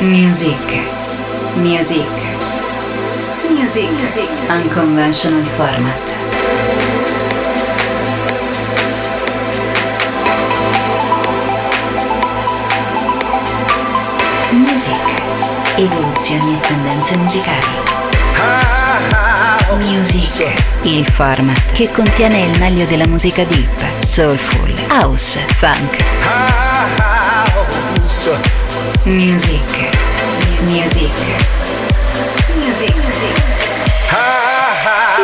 Music. Music. Music. Music. Unconventional format. Music. Evoluzioni e tendenze musicali. Music, il format che contiene il meglio della musica deep, soulful, house, funk. Music, music, music,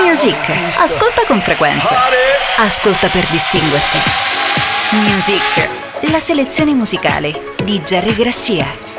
music. Ascolta con frequenza. Ascolta per distinguerti. Music, la selezione musicale di Jerry Grassia.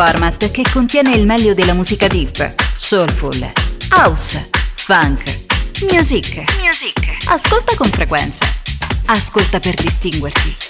Format che contiene il meglio della musica deep, soulful, house, funk, music. Music. Ascolta con frequenza. Ascolta per distinguerti.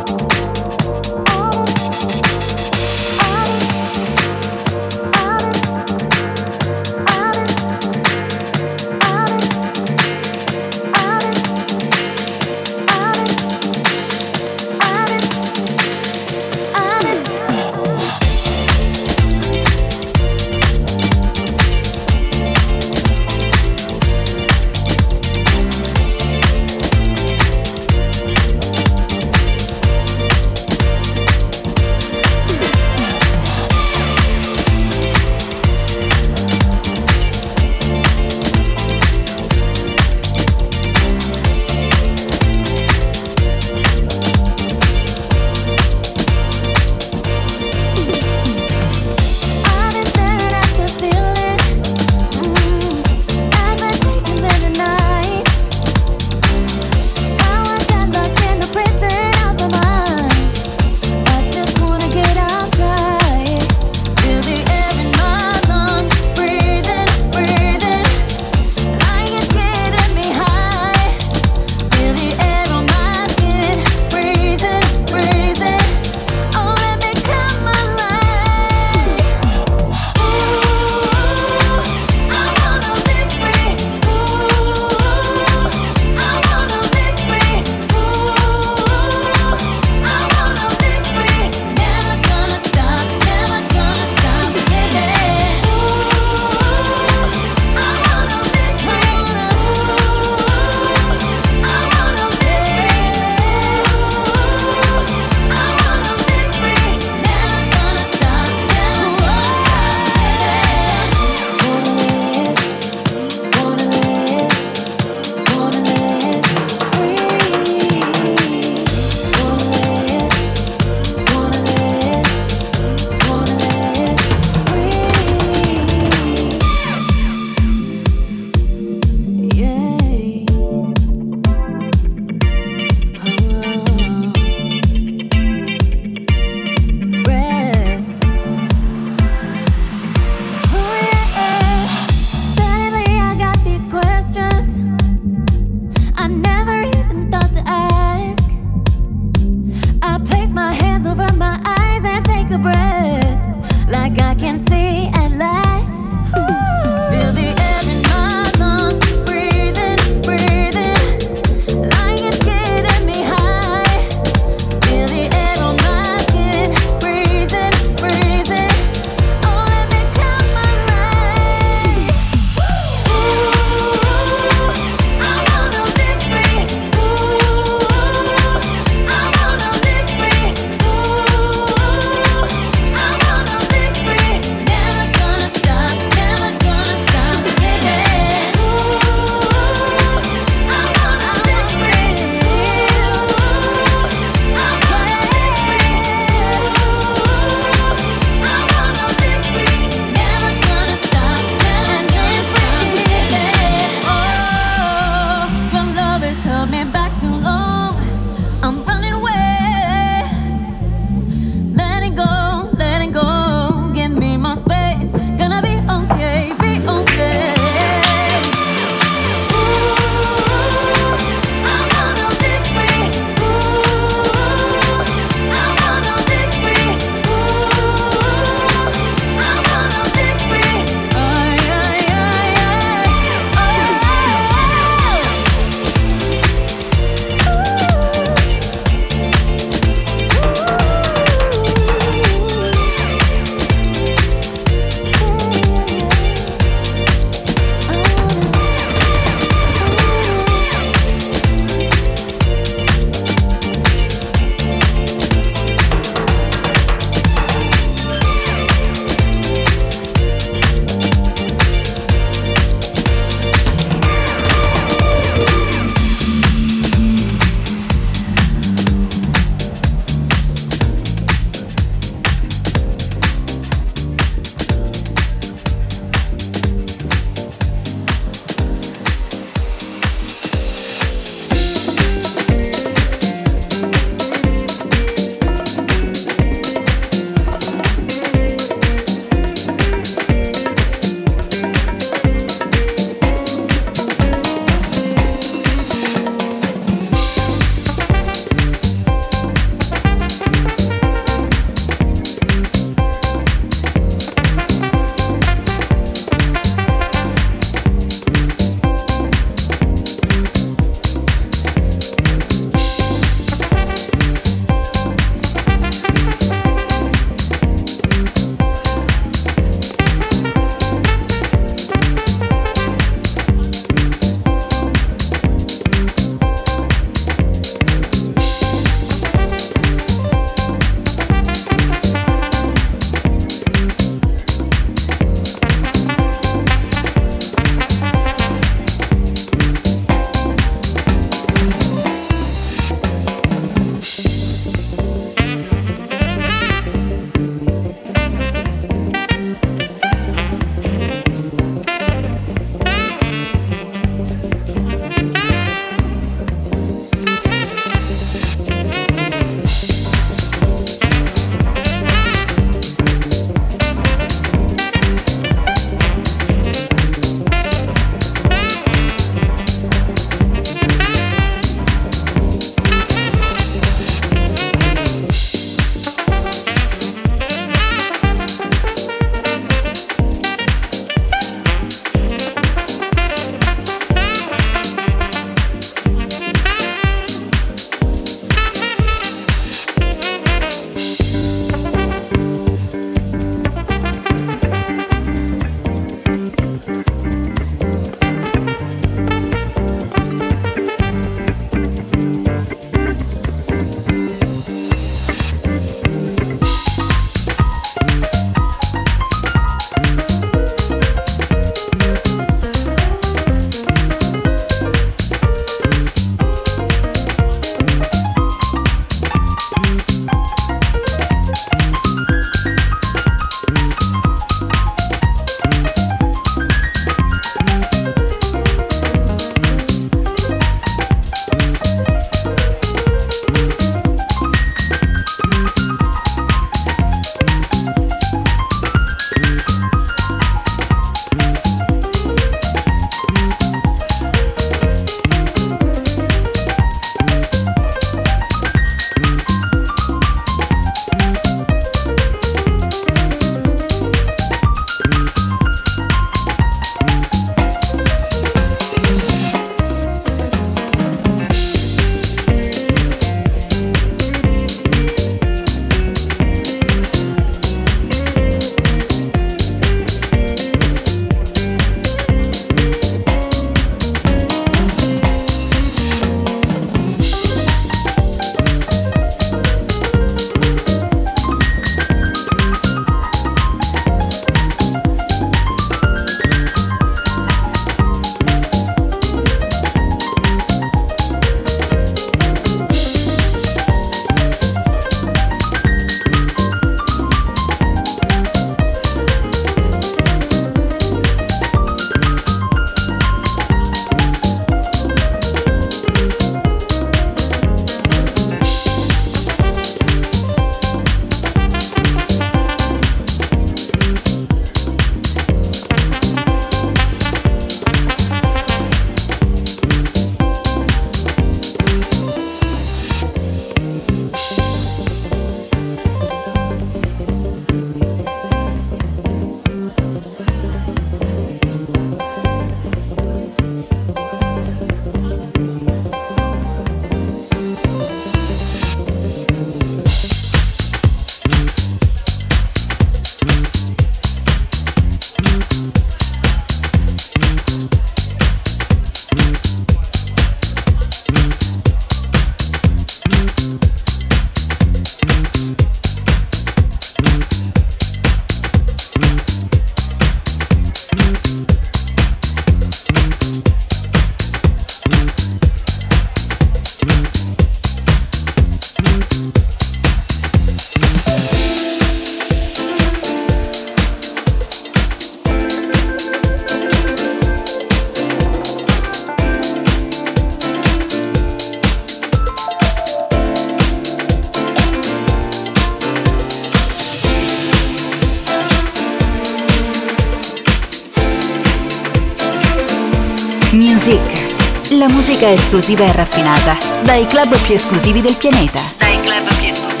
La musica esclusiva e raffinata, dai club più esclusivi del pianeta. Dai club più esclusivi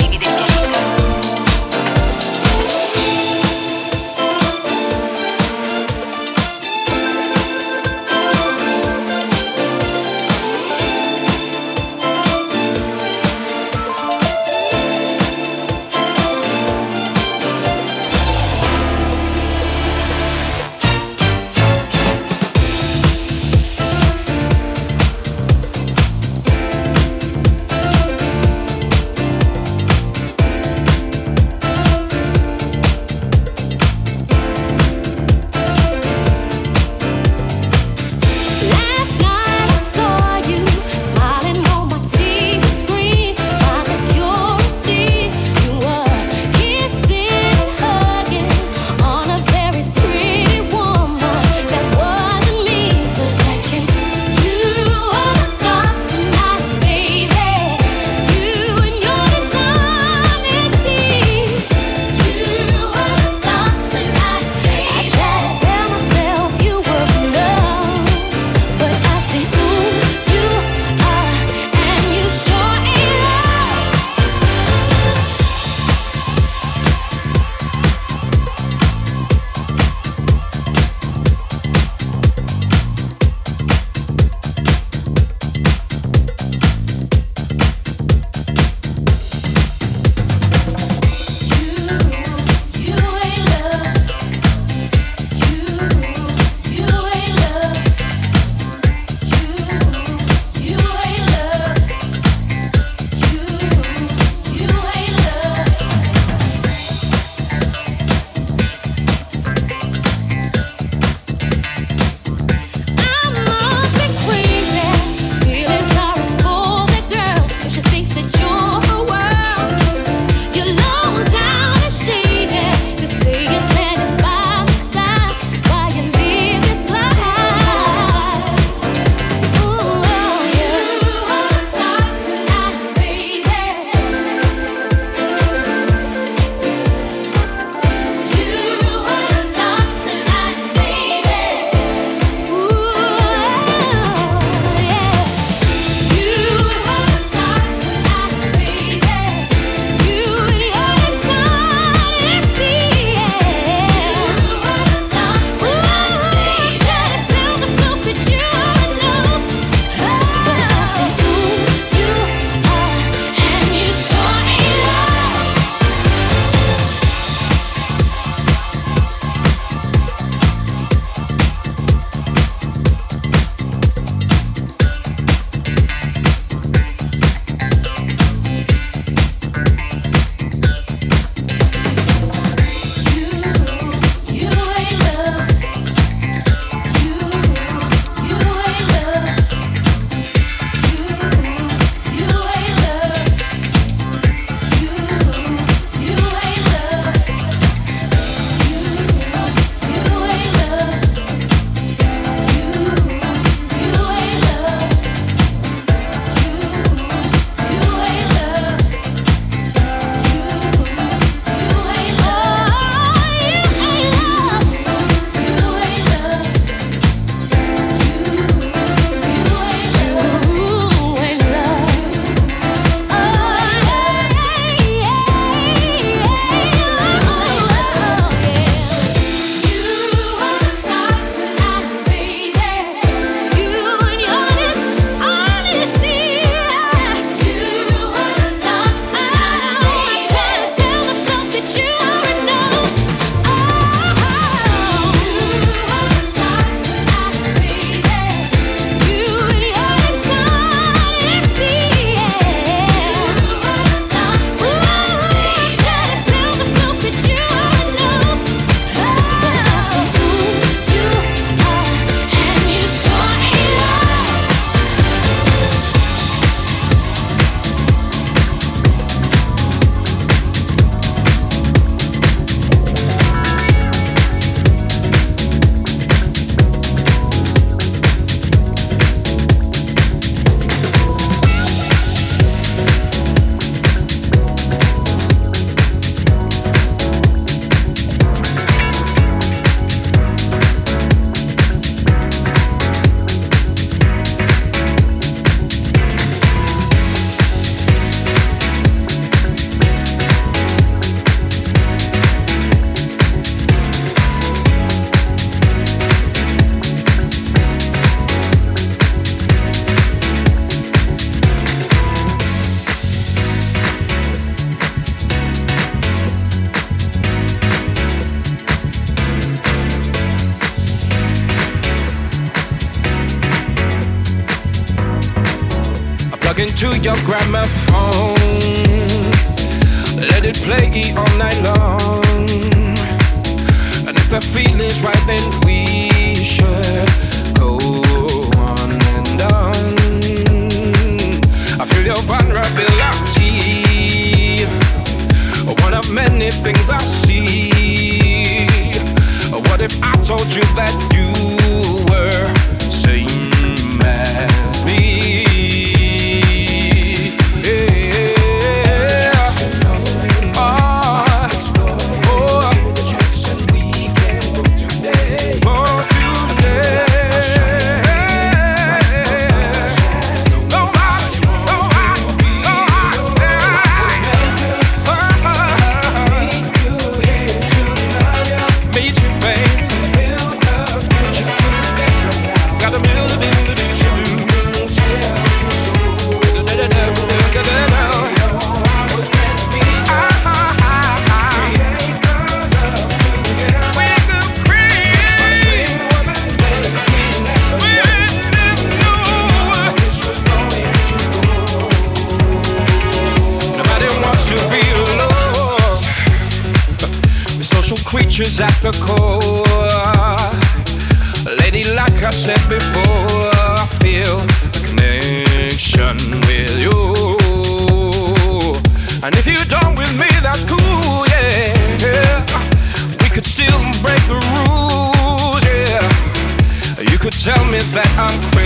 into your gramophone. Let it play all night long. And if the feeling's right, then we should go on and on. I feel your vulnerability. One of many things I see. What if I told you that you were? At the core. Lady, like I said before, I feel a connection with you. And if you don't with me, that's cool, yeah. We could still break the rules, yeah. You could tell me that I'm crazy,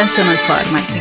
unconventional format.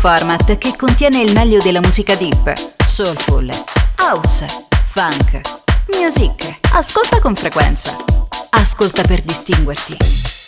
Format che contiene il meglio della musica deep, soulful, house, funk, music. Ascolta con frequenza. Ascolta per distinguerti.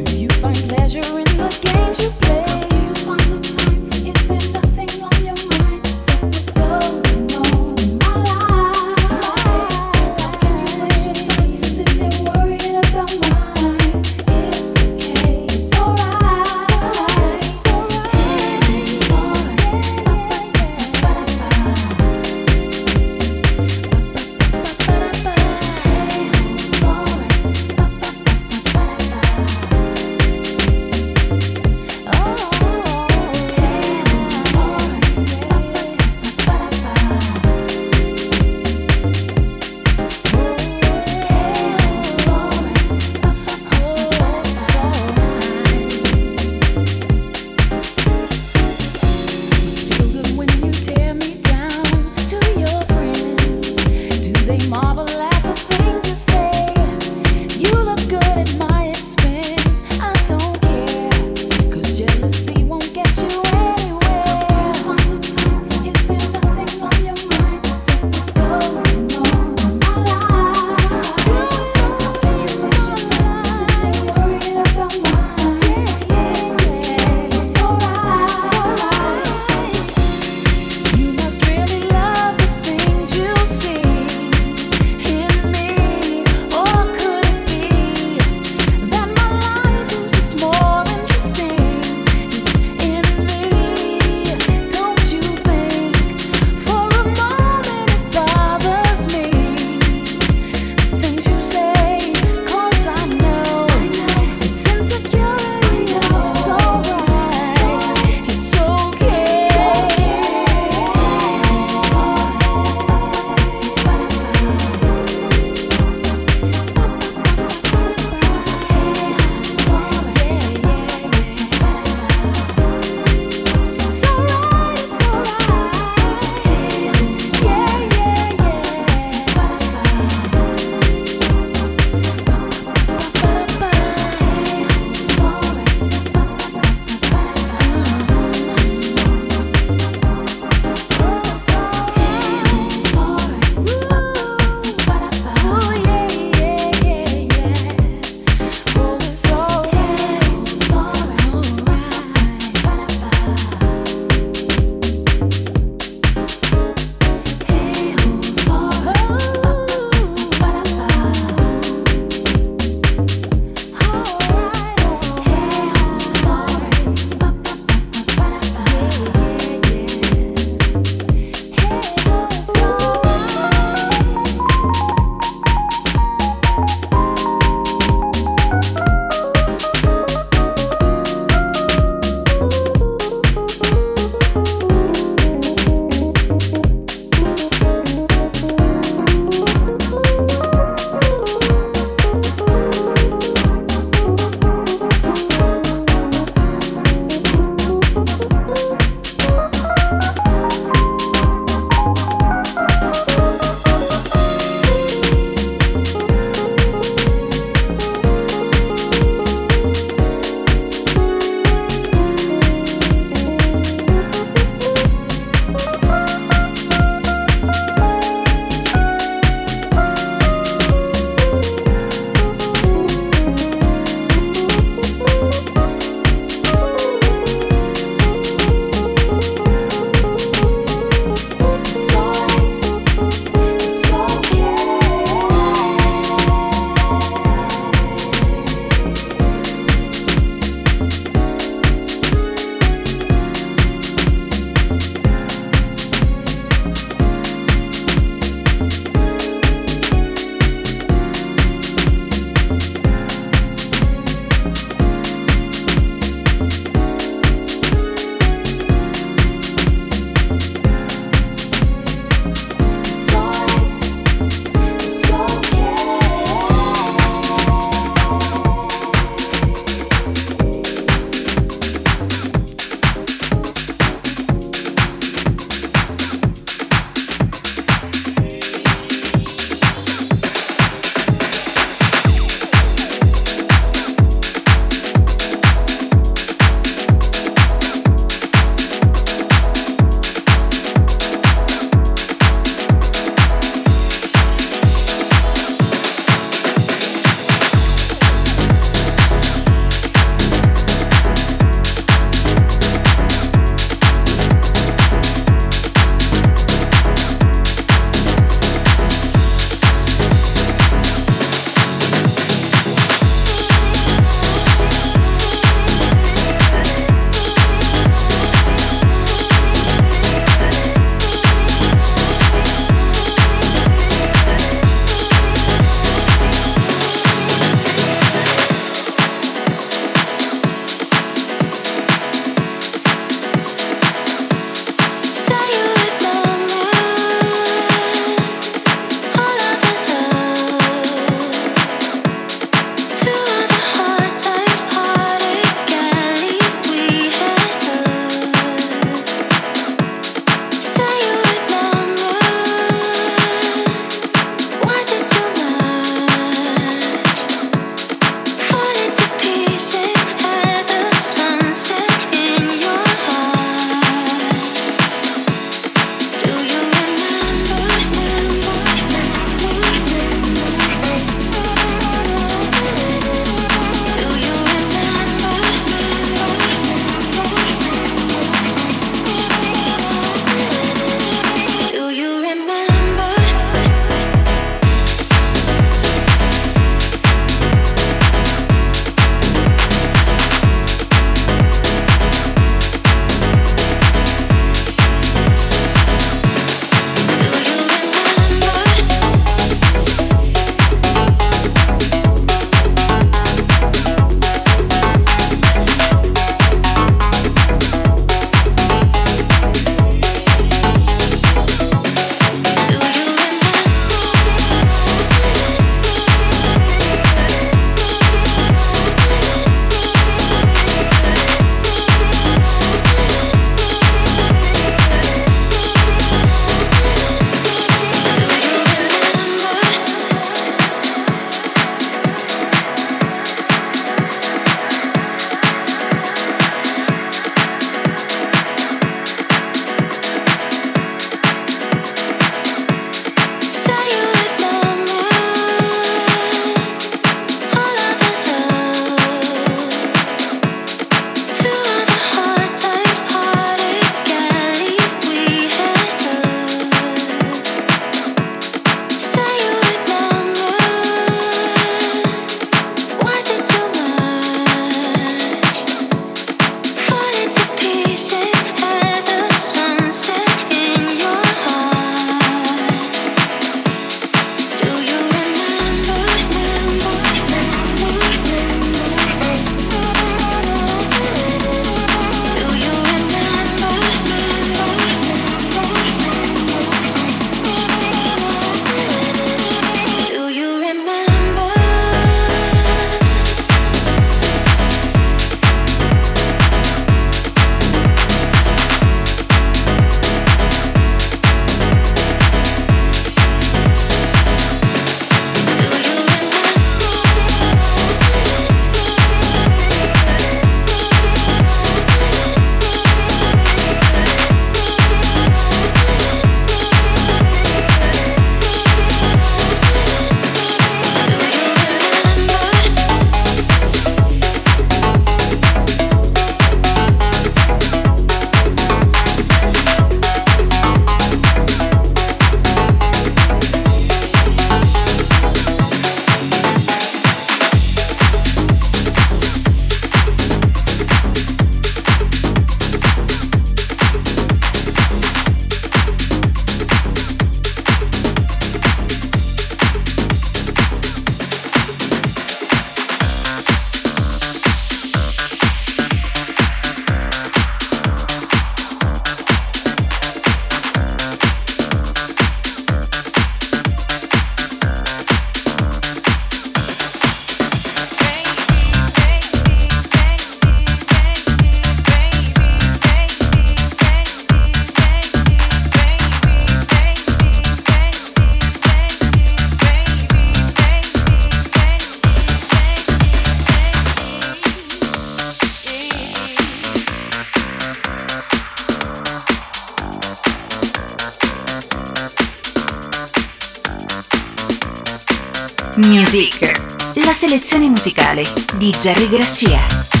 Music, la selezione musicale di Jerry Grassia.